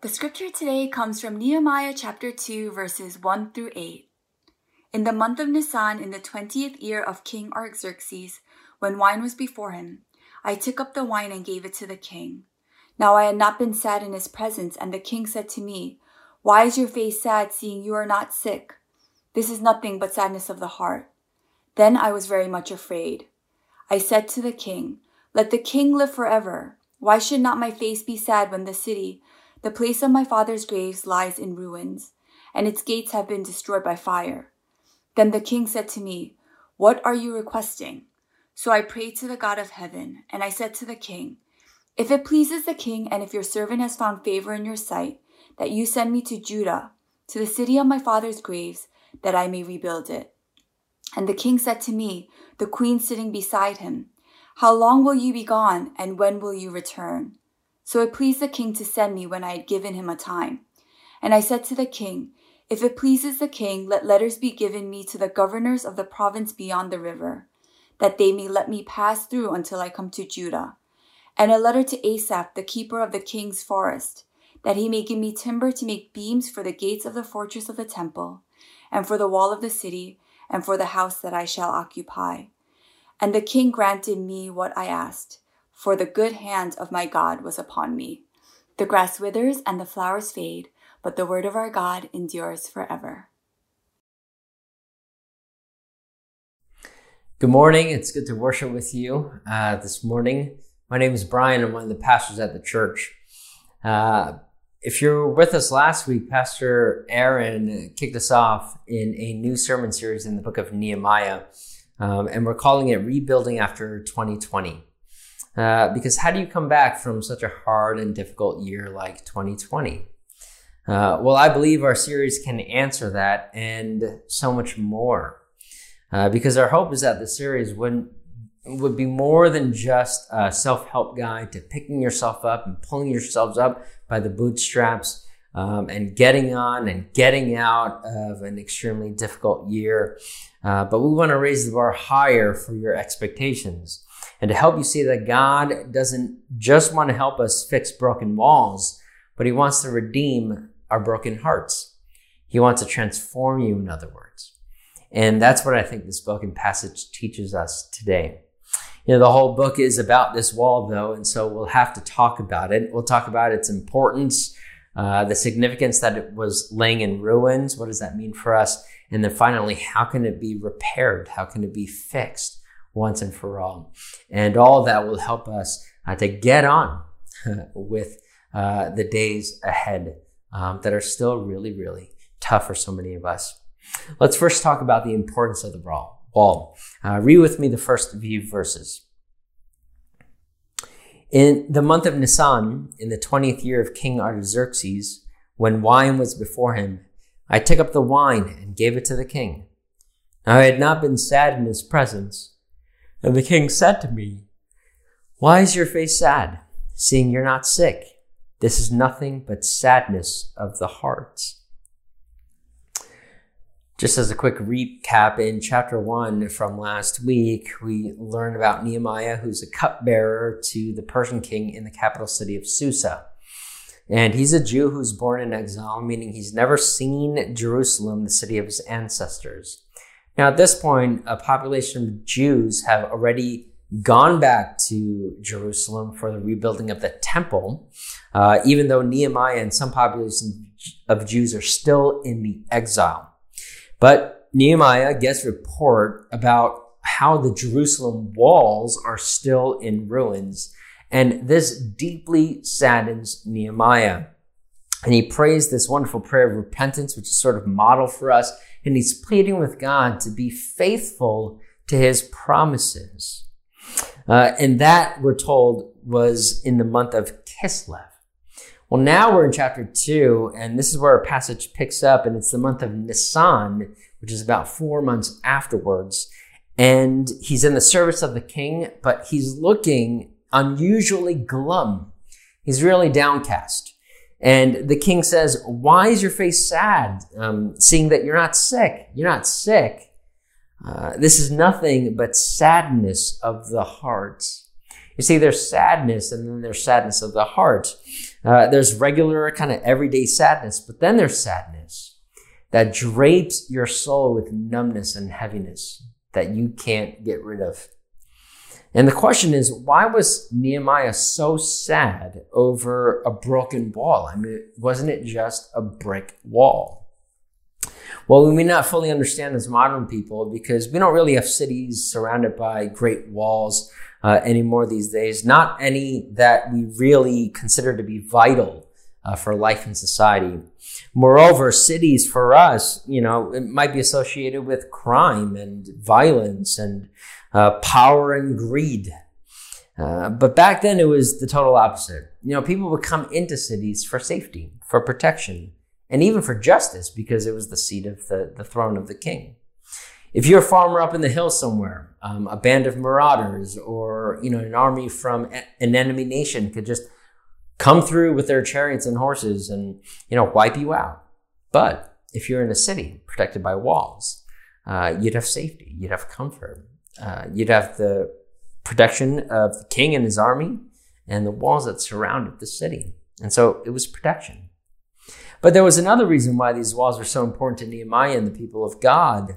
The scripture today comes from Nehemiah chapter 2, verses 1 through 8. In the month of Nisan, in the twentieth year of King Artaxerxes, when wine was before him, I took up the wine and gave it to the king. Now I had not been sad in his presence, and the king said to me, Why is your face sad, seeing you are not sick? This is nothing but sadness of the heart. Then I was very much afraid. I said to the king, Let the king live forever. Why should not my face be sad when the city, the place of my father's graves lies in ruins, and its gates have been destroyed by fire. Then the king said to me, What are you requesting? So I prayed to the God of heaven, and I said to the king, If it pleases the king, and if your servant has found favor in your sight, that you send me to Judah, to the city of my father's graves, that I may rebuild it. And the king said to me, the queen sitting beside him, How long will you be gone, and when will you return? So it pleased the king to send me when I had given him a time. And I said to the king, If it pleases the king, let letters be given me to the governors of the province beyond the river, that they may let me pass through until I come to Judah. And a letter to Asaph, the keeper of the king's forest, that he may give me timber to make beams for the gates of the fortress of the temple, and for the wall of the city, and for the house that I shall occupy. And the king granted me what I asked for the good hand of my God was upon me. The grass withers and the flowers fade, but the word of our God endures forever. Good morning. It's good to worship with you uh, this morning. My name is Brian. I'm one of the pastors at the church. Uh, if you were with us last week, Pastor Aaron kicked us off in a new sermon series in the book of Nehemiah, um, and we're calling it Rebuilding After 2020. Uh, because how do you come back from such a hard and difficult year like 2020? Uh, well, I believe our series can answer that and so much more. Uh, because our hope is that the series would, would be more than just a self-help guide to picking yourself up and pulling yourselves up by the bootstraps um, and getting on and getting out of an extremely difficult year. Uh, but we want to raise the bar higher for your expectations and to help you see that God doesn't just want to help us fix broken walls, but He wants to redeem our broken hearts. He wants to transform you, in other words. And that's what I think this book and passage teaches us today. You know, the whole book is about this wall, though, and so we'll have to talk about it. We'll talk about its importance, uh, the significance that it was laying in ruins. What does that mean for us? And then finally, how can it be repaired? How can it be fixed? Once and for all. And all that will help us uh, to get on with uh, the days ahead um, that are still really, really tough for so many of us. Let's first talk about the importance of the wall. Uh, read with me the first few verses. In the month of Nisan, in the 20th year of King Artaxerxes, when wine was before him, I took up the wine and gave it to the king. Now I had not been sad in his presence, and the king said to me, Why is your face sad, seeing you're not sick? This is nothing but sadness of the heart. Just as a quick recap, in chapter one from last week, we learned about Nehemiah, who's a cupbearer to the Persian king in the capital city of Susa. And he's a Jew who's born in exile, meaning he's never seen Jerusalem, the city of his ancestors. Now, at this point, a population of Jews have already gone back to Jerusalem for the rebuilding of the temple, uh, even though Nehemiah and some population of Jews are still in the exile. But Nehemiah gets report about how the Jerusalem walls are still in ruins. And this deeply saddens Nehemiah. And he prays this wonderful prayer of repentance, which is sort of model for us and he's pleading with God to be faithful to his promises. Uh, and that, we're told, was in the month of Kislev. Well, now we're in chapter two, and this is where our passage picks up, and it's the month of Nisan, which is about four months afterwards. And he's in the service of the king, but he's looking unusually glum. He's really downcast. And the king says, Why is your face sad, um, seeing that you're not sick? You're not sick. Uh, this is nothing but sadness of the heart. You see, there's sadness and then there's sadness of the heart. Uh, there's regular kind of everyday sadness, but then there's sadness that drapes your soul with numbness and heaviness that you can't get rid of. And the question is, why was Nehemiah so sad over a broken wall? I mean, wasn't it just a brick wall? Well, we may not fully understand as modern people because we don't really have cities surrounded by great walls uh, anymore these days. Not any that we really consider to be vital uh, for life in society. Moreover, cities for us, you know, it might be associated with crime and violence and uh, power and greed. Uh, but back then it was the total opposite. You know, people would come into cities for safety, for protection, and even for justice because it was the seat of the, the throne of the king. If you're a farmer up in the hills somewhere, um, a band of marauders or, you know, an army from an enemy nation could just come through with their chariots and horses and, you know, wipe you out. But if you're in a city protected by walls, uh, you'd have safety, you'd have comfort, uh, you'd have the protection of the king and his army and the walls that surrounded the city. And so it was protection. But there was another reason why these walls were so important to Nehemiah and the people of God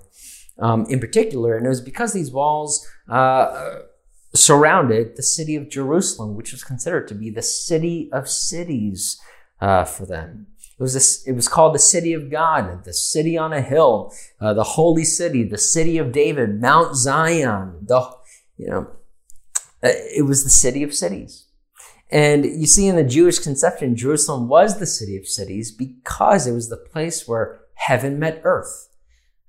um, in particular, and it was because these walls uh, surrounded the city of Jerusalem, which was considered to be the city of cities uh, for them. It was this, it was called the city of God, the city on a hill, uh, the holy city, the city of David, Mount Zion. The you know, uh, it was the city of cities. And you see, in the Jewish conception, Jerusalem was the city of cities because it was the place where heaven met earth.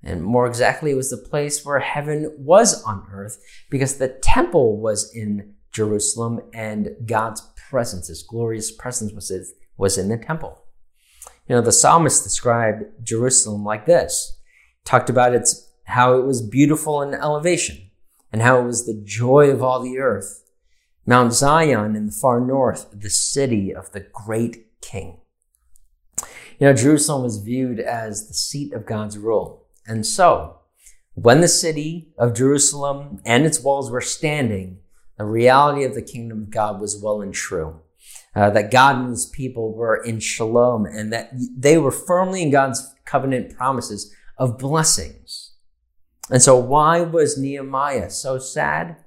And more exactly, it was the place where heaven was on earth because the temple was in Jerusalem and God's presence, his glorious presence was, was in the temple. You know, the psalmist described Jerusalem like this. talked about its, how it was beautiful in elevation and how it was the joy of all the earth. Mount Zion in the far north, the city of the great king. You know, Jerusalem was viewed as the seat of God's rule. And so, when the city of Jerusalem and its walls were standing, the reality of the kingdom of God was well and true. Uh, that God and his people were in shalom and that they were firmly in God's covenant promises of blessings. And so why was Nehemiah so sad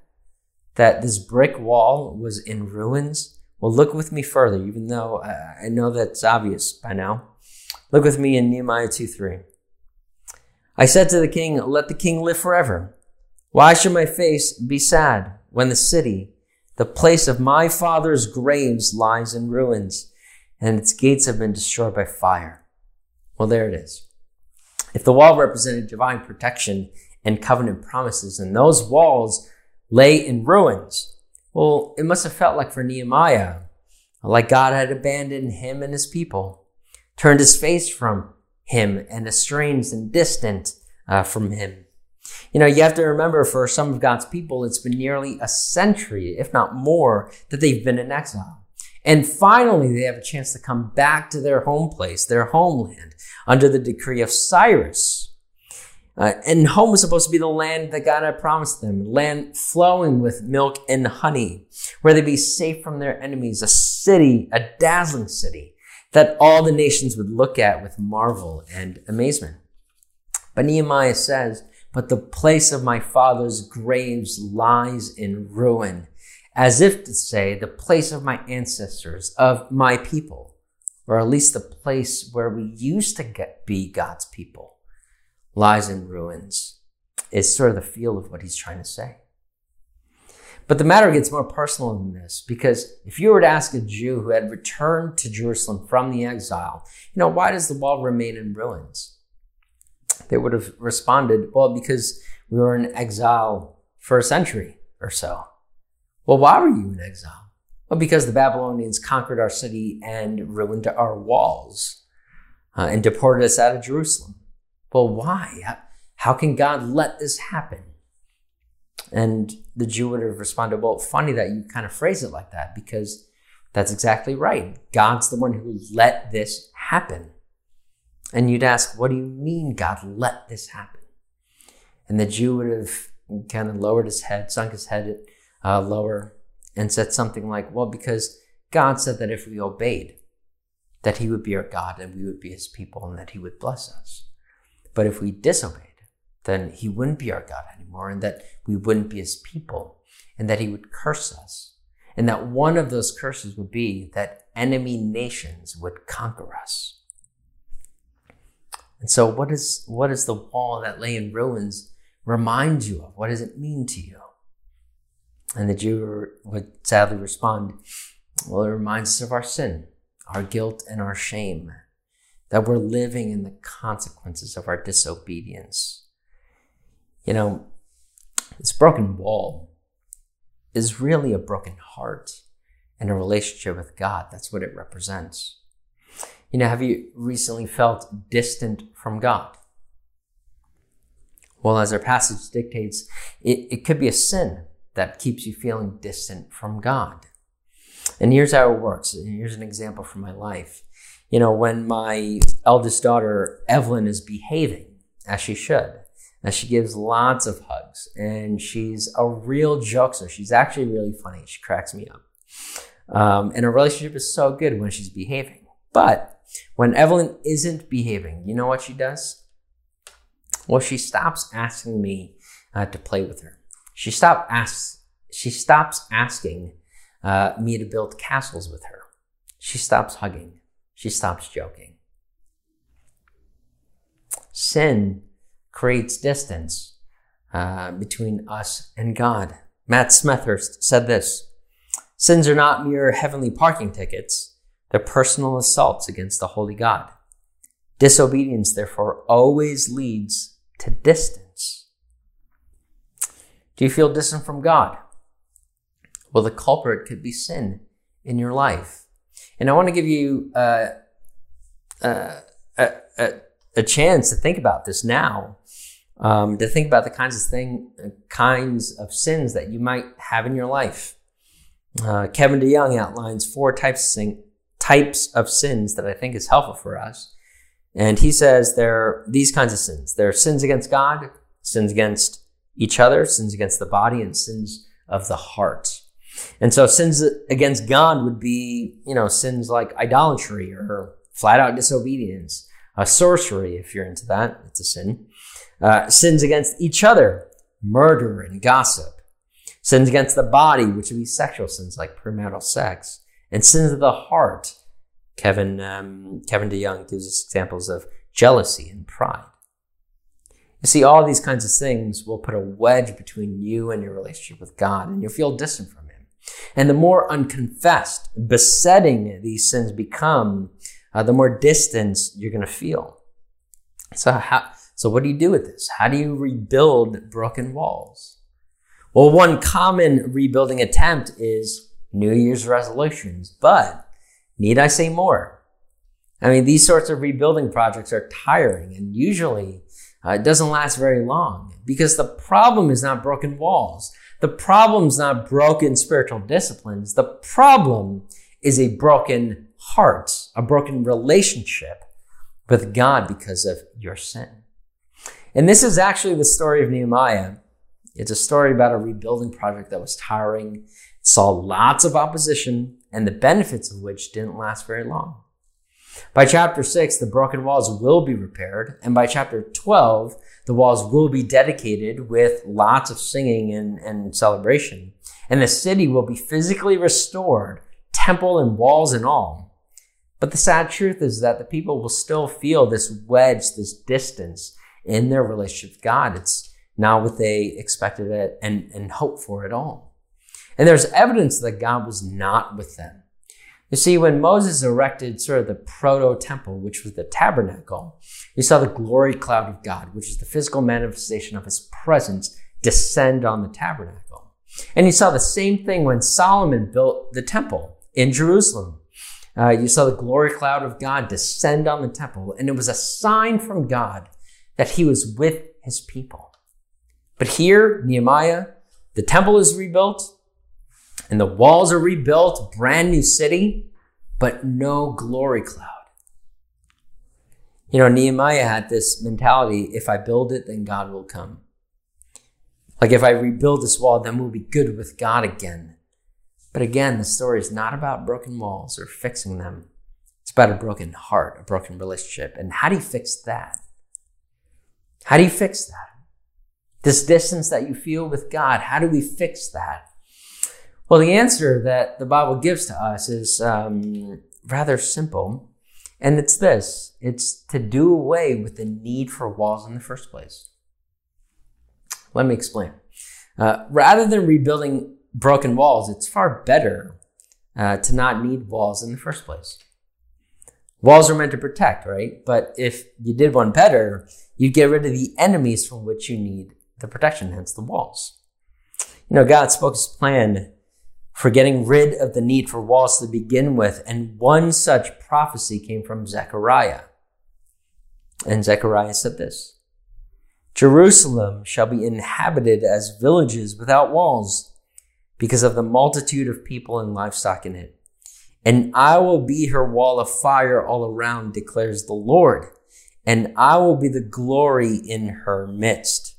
that this brick wall was in ruins? Well, look with me further, even though I know that's obvious by now. Look with me in Nehemiah 2 3. I said to the king, Let the king live forever. Why should my face be sad when the city, the place of my father's graves, lies in ruins and its gates have been destroyed by fire? Well, there it is. If the wall represented divine protection and covenant promises, and those walls lay in ruins, well, it must have felt like for Nehemiah, like God had abandoned him and his people, turned his face from him and estranged and distant uh, from him. You know, you have to remember for some of God's people, it's been nearly a century, if not more, that they've been in exile. And finally, they have a chance to come back to their home place, their homeland, under the decree of Cyrus. Uh, and home was supposed to be the land that God had promised them, land flowing with milk and honey, where they'd be safe from their enemies, a city, a dazzling city that all the nations would look at with marvel and amazement. But Nehemiah says, But the place of my father's graves lies in ruin, as if to say, the place of my ancestors, of my people, or at least the place where we used to get, be God's people, lies in ruins, is sort of the feel of what he's trying to say. But the matter gets more personal than this because if you were to ask a Jew who had returned to Jerusalem from the exile, you know, why does the wall remain in ruins? They would have responded, well, because we were in exile for a century or so. Well, why were you in exile? Well, because the Babylonians conquered our city and ruined our walls uh, and deported us out of Jerusalem. Well, why? How can God let this happen? And the Jew would have responded, Well, funny that you kind of phrase it like that because that's exactly right. God's the one who let this happen. And you'd ask, What do you mean God let this happen? And the Jew would have kind of lowered his head, sunk his head uh, lower, and said something like, Well, because God said that if we obeyed, that he would be our God and we would be his people and that he would bless us. But if we disobeyed, then he wouldn't be our God anymore and that we wouldn't be his people and that he would curse us. And that one of those curses would be that enemy nations would conquer us. And so what is, what is the wall that lay in ruins remind you of? What does it mean to you? And the Jew would sadly respond, well, it reminds us of our sin, our guilt, and our shame, that we're living in the consequences of our disobedience. You know, this broken wall is really a broken heart and a relationship with God. That's what it represents. You know, have you recently felt distant from God? Well, as our passage dictates, it, it could be a sin that keeps you feeling distant from God. And here's how it works. Here's an example from my life. You know, when my eldest daughter, Evelyn, is behaving as she should, as she gives lots of hugs, and she's a real jokester. She's actually really funny. She cracks me up. Um, and our relationship is so good when she's behaving. But when Evelyn isn't behaving, you know what she does? Well, she stops asking me uh, to play with her. She stopped asks. She stops asking uh, me to build castles with her. She stops hugging. She stops joking. Sin creates distance uh, between us and God. Matt Smethurst said this Sins are not mere heavenly parking tickets, they're personal assaults against the holy God. Disobedience, therefore, always leads to distance. Do you feel distant from God? Well, the culprit could be sin in your life. And I want to give you uh, uh, a, a, a, chance to think about this now, um, to think about the kinds of thing, kinds of sins that you might have in your life. Uh, Kevin DeYoung outlines four types of, sin, types of sins that I think is helpful for us. And he says there are these kinds of sins. There are sins against God, sins against each other, sins against the body, and sins of the heart. And so sins against God would be, you know, sins like idolatry or flat out disobedience, sorcery, if you're into that, it's a sin. Uh, sins against each other, murder and gossip. Sins against the body, which would be sexual sins like premarital sex. And sins of the heart. Kevin, um, Kevin DeYoung gives us examples of jealousy and pride. You see, all these kinds of things will put a wedge between you and your relationship with God, and you'll feel distant from Him. and the more unconfessed, besetting these sins become, uh, the more distance you're going to feel. So how, so what do you do with this? How do you rebuild broken walls? Well, one common rebuilding attempt is New Year's resolutions, but need I say more? I mean, these sorts of rebuilding projects are tiring and usually uh, it doesn't last very long because the problem is not broken walls. The problem's not broken spiritual disciplines. The problem is a broken heart, a broken relationship with God because of your sin. And this is actually the story of Nehemiah. It's a story about a rebuilding project that was tiring, saw lots of opposition, and the benefits of which didn't last very long. By chapter 6, the broken walls will be repaired, and by chapter 12, the walls will be dedicated with lots of singing and, and celebration. And the city will be physically restored, temple and walls and all. But the sad truth is that the people will still feel this wedge, this distance in their relationship with God. It's not what they expected it and, and hoped for at all. And there's evidence that God was not with them. You see, when Moses erected sort of the proto temple, which was the tabernacle, you saw the glory cloud of God, which is the physical manifestation of his presence, descend on the tabernacle. And you saw the same thing when Solomon built the temple in Jerusalem. Uh, you saw the glory cloud of God descend on the temple, and it was a sign from God that he was with his people. But here, Nehemiah, the temple is rebuilt, and the walls are rebuilt, brand new city, but no glory cloud. You know, Nehemiah had this mentality if I build it, then God will come. Like if I rebuild this wall, then we'll be good with God again. But again, the story is not about broken walls or fixing them. It's about a broken heart, a broken relationship. And how do you fix that? How do you fix that? This distance that you feel with God, how do we fix that? Well, the answer that the Bible gives to us is um, rather simple. And it's this it's to do away with the need for walls in the first place. Let me explain. Uh, rather than rebuilding broken walls, it's far better uh, to not need walls in the first place. Walls are meant to protect, right? But if you did one better, you'd get rid of the enemies from which you need the protection, hence the walls. You know, God spoke his plan for getting rid of the need for walls to begin with, and one such prophecy came from Zechariah. And Zechariah said this Jerusalem shall be inhabited as villages without walls because of the multitude of people and livestock in it. And I will be her wall of fire all around, declares the Lord, and I will be the glory in her midst.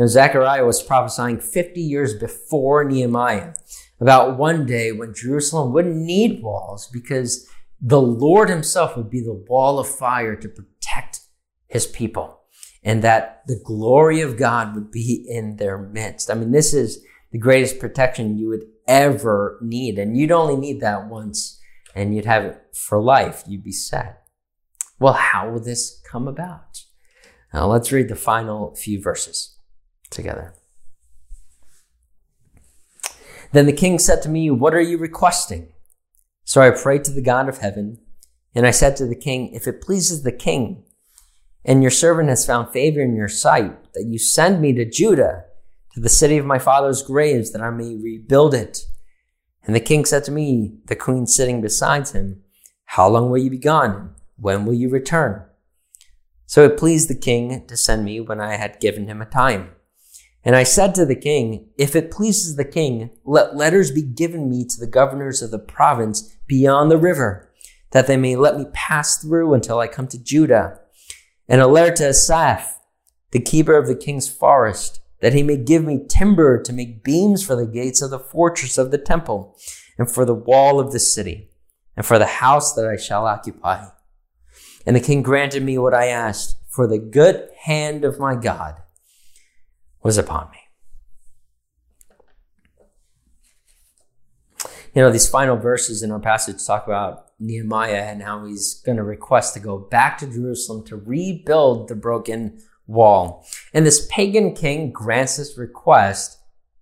Now, Zechariah was prophesying 50 years before Nehemiah about one day when Jerusalem wouldn't need walls because the Lord himself would be the wall of fire to protect his people and that the glory of God would be in their midst. I mean, this is the greatest protection you would ever need. And you'd only need that once and you'd have it for life. You'd be set. Well, how will this come about? Now let's read the final few verses together. Then the king said to me, What are you requesting? So I prayed to the God of heaven, and I said to the king, If it pleases the king, and your servant has found favor in your sight, that you send me to Judah, to the city of my father's graves, that I may rebuild it. And the king said to me, the queen sitting beside him, How long will you be gone? When will you return? So it pleased the king to send me when I had given him a time. And I said to the king, If it pleases the king, let letters be given me to the governors of the province beyond the river, that they may let me pass through until I come to Judah. And a letter to Asaph, the keeper of the king's forest, that he may give me timber to make beams for the gates of the fortress of the temple, and for the wall of the city, and for the house that I shall occupy. And the king granted me what I asked, for the good hand of my God was upon me. You know, these final verses in our passage talk about Nehemiah and how he's going to request to go back to Jerusalem to rebuild the broken wall. And this pagan king grants this request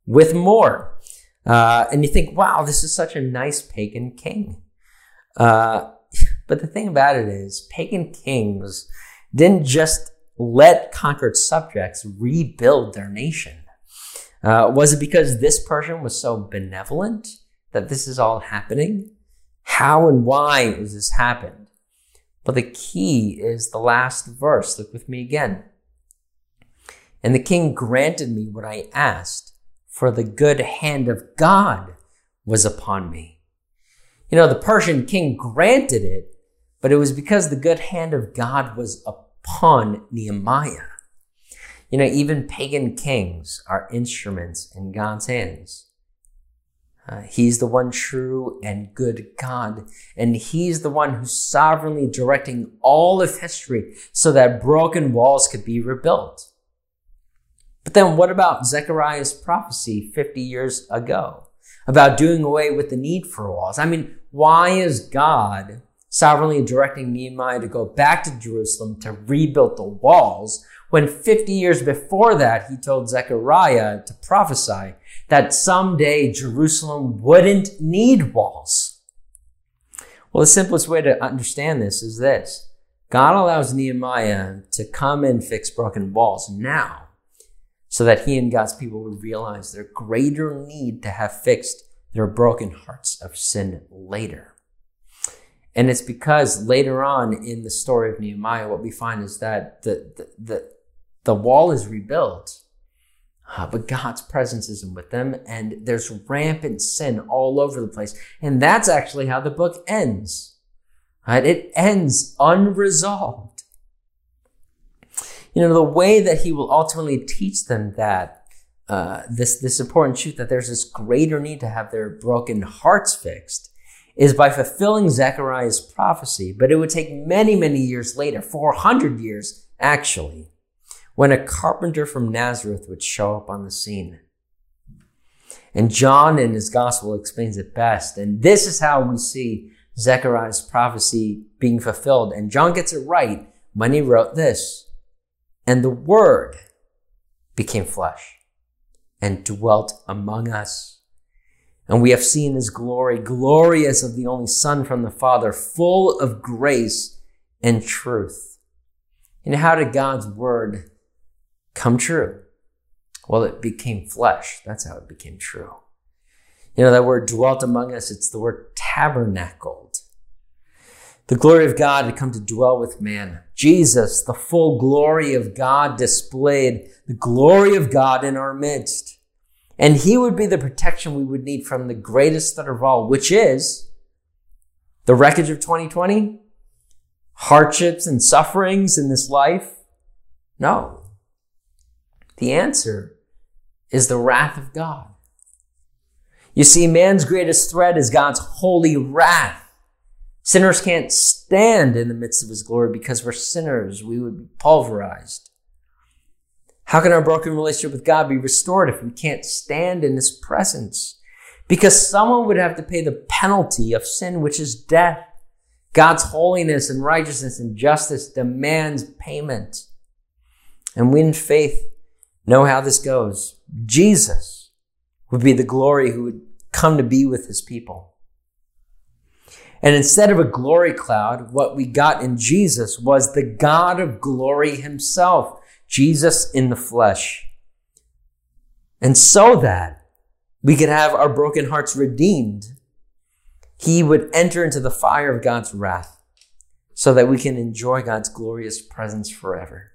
with more. Uh, and you think, wow, this is such a nice pagan king. Uh, but the thing about it is, pagan kings didn't just let conquered subjects rebuild their nation. Uh, was it because this Persian was so benevolent that this is all happening? How and why has this happened? But the key is the last verse. Look with me again. And the king granted me what I asked, for the good hand of God was upon me. You know, the Persian king granted it, but it was because the good hand of God was upon Nehemiah. You know, even pagan kings are instruments in God's hands. Uh, he's the one true and good God, and He's the one who's sovereignly directing all of history so that broken walls could be rebuilt. But then what about Zechariah's prophecy 50 years ago about doing away with the need for walls? I mean, why is God sovereignly directing Nehemiah to go back to Jerusalem to rebuild the walls when 50 years before that he told Zechariah to prophesy that someday Jerusalem wouldn't need walls? Well, the simplest way to understand this is this. God allows Nehemiah to come and fix broken walls now so that he and God's people would realize their greater need to have fixed their broken hearts of sin later. And it's because later on in the story of Nehemiah, what we find is that the, the, the, the wall is rebuilt, uh, but God's presence isn't with them, and there's rampant sin all over the place. And that's actually how the book ends. Right? It ends unresolved you know, the way that he will ultimately teach them that uh, this this important truth that there's this greater need to have their broken hearts fixed is by fulfilling Zechariah's prophecy, but it would take many, many years later, 400 years actually, when a carpenter from Nazareth would show up on the scene. And John in his gospel explains it best. And this is how we see Zechariah's prophecy being fulfilled. And John gets it right when he wrote this. And the word became flesh and dwelt among us. And we have seen his glory, glorious of the only son from the father, full of grace and truth. And how did God's word come true? Well, it became flesh. That's how it became true. You know, that word dwelt among us, it's the word tabernacled. The glory of God had come to dwell with man. Jesus, the full glory of God displayed, the glory of God in our midst. And he would be the protection we would need from the greatest threat of all, which is the wreckage of 2020, hardships and sufferings in this life. No. The answer is the wrath of God. You see, man's greatest threat is God's holy wrath. Sinners can't stand in the midst of his glory because we're sinners. We would be pulverized. How can our broken relationship with God be restored if we can't stand in his presence? Because someone would have to pay the penalty of sin, which is death. God's holiness and righteousness and justice demands payment. And we in faith know how this goes. Jesus would be the glory who would come to be with his people. And instead of a glory cloud, what we got in Jesus was the God of glory himself, Jesus in the flesh. And so that we could have our broken hearts redeemed, he would enter into the fire of God's wrath so that we can enjoy God's glorious presence forever.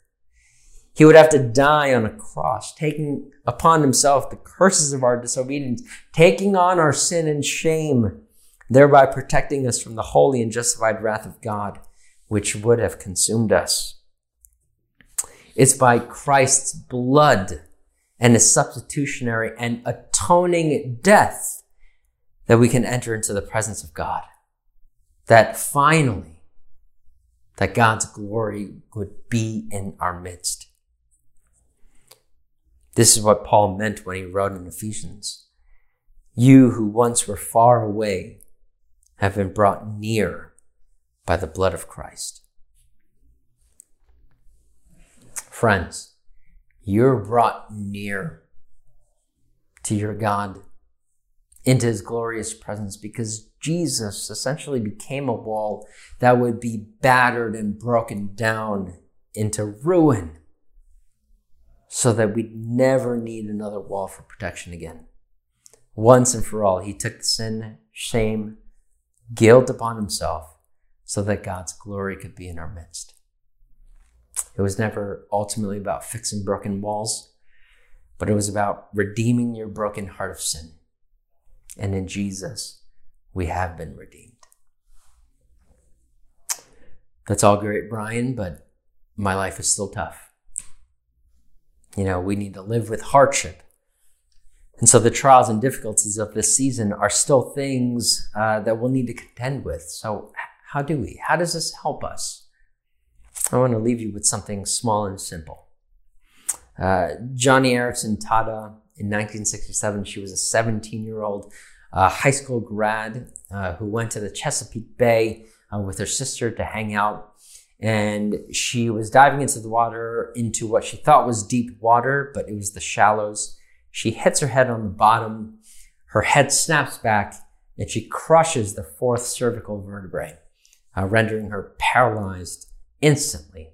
He would have to die on a cross, taking upon himself the curses of our disobedience, taking on our sin and shame, thereby protecting us from the holy and justified wrath of God, which would have consumed us. It's by Christ's blood and his substitutionary and atoning death that we can enter into the presence of God. That finally, that God's glory would be in our midst. This is what Paul meant when he wrote in Ephesians. You who once were far away have been brought near by the blood of Christ. Friends, you're brought near to your God into his glorious presence because Jesus essentially became a wall that would be battered and broken down into ruin so that we'd never need another wall for protection again. Once and for all, he took the sin, shame, guilt upon himself so that God's glory could be in our midst. It was never ultimately about fixing broken walls, but it was about redeeming your broken heart of sin. And in Jesus, we have been redeemed. That's all great, Brian, but my life is still tough. You know, we need to live with hardship. And so the trials and difficulties of this season are still things uh, that we'll need to contend with. So, how do we? How does this help us? I want to leave you with something small and simple. Uh, Joni Eareckson Tada, in 1967, she was a 17 year old uh, high school grad uh, who went to the Chesapeake Bay uh, with her sister to hang out and she was diving into the water into what she thought was deep water, but it was the shallows. She hits her head on the bottom. Her head snaps back and she crushes the fourth cervical vertebrae, uh, rendering her paralyzed instantly.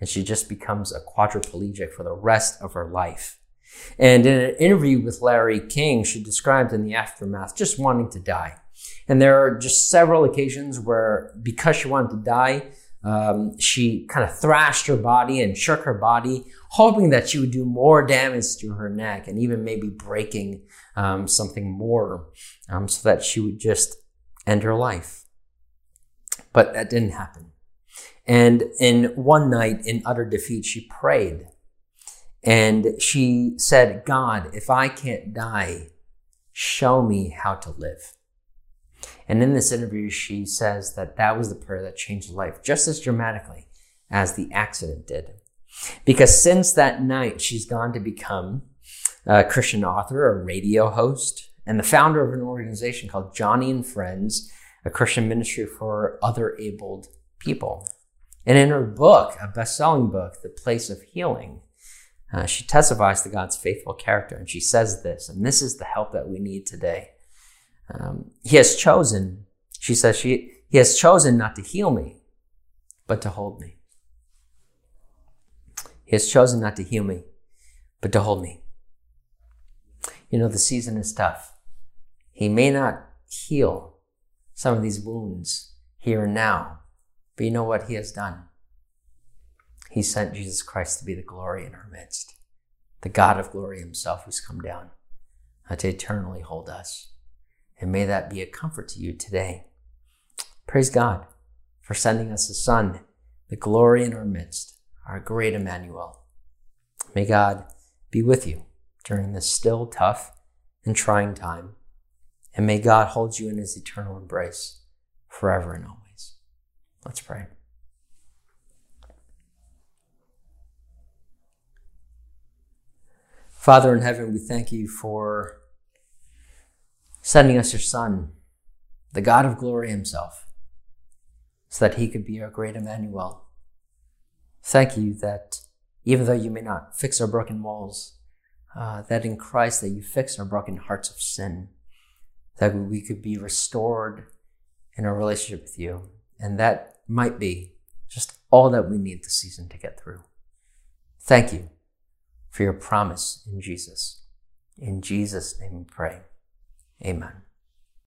And she just becomes a quadriplegic for the rest of her life. And in an interview with Larry King, she described in the aftermath just wanting to die. And there are just several occasions where, because she wanted to die, um, she kind of thrashed her body and shook her body, hoping that she would do more damage to her neck and even maybe breaking um, something more um, so that she would just end her life. But that didn't happen. And in one night, in utter defeat, she prayed and she said, God, if I can't die, show me how to live. And in this interview, she says that that was the prayer that changed life just as dramatically as the accident did. Because since that night, she's gone to become a Christian author, a radio host, and the founder of an organization called Joni and Friends, a Christian ministry for other abled people. And in her book, a best selling book, The Place of Healing, uh, she testifies to God's faithful character. And she says this, and this is the help that we need today. Um, he has chosen, she says, she, He has chosen not to heal me, but to hold me. He has chosen not to heal me, but to hold me. You know, the season is tough. He may not heal some of these wounds here and now, but you know what He has done? He sent Jesus Christ to be the glory in our midst, the God of glory Himself who's come down uh, to eternally hold us. And may that be a comfort to you today. Praise God for sending us a Son, the glory in our midst, our great Emmanuel. May God be with you during this still tough and trying time. And may God hold you in his eternal embrace forever and always. Let's pray. Father in heaven, we thank you for sending us your Son, the God of glory himself, so that he could be our great Emmanuel. Thank you that even though you may not fix our broken walls, uh, that in Christ that you fix our broken hearts of sin, that we could be restored in our relationship with you. And that might be just all that we need this season to get through. Thank you for your promise in Jesus. In Jesus' name we pray. Amen.